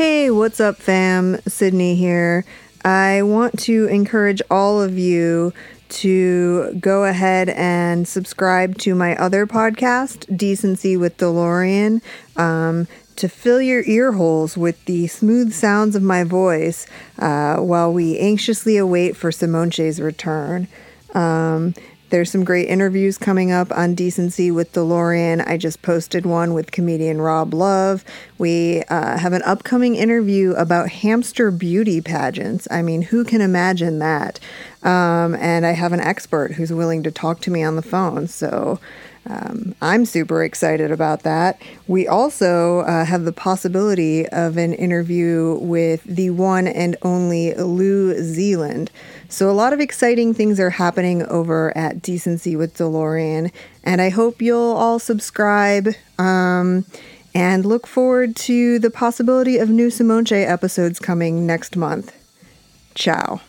Hey, what's up, fam? Sydney here. I want to encourage all of you to go ahead and subscribe to my other podcast, Decency with DeLorean, um, to fill your ear holes with the smooth sounds of my voice uh, while we anxiously await for Simonche's return. Um, there's some great interviews coming up on Decency with DeLorean. I just posted one with comedian Rob Love. We uh, have an upcoming interview about hamster beauty pageants. I mean, who can imagine that? Um, and I have an expert who's willing to talk to me on the phone. So um, I'm super excited about that. We also uh, have the possibility of an interview with the one and only Lou Zealand. So, a lot of exciting things are happening over at Decency with DeLorean, and I hope you'll all subscribe um, and look forward to the possibility of new Simonche episodes coming next month. Ciao.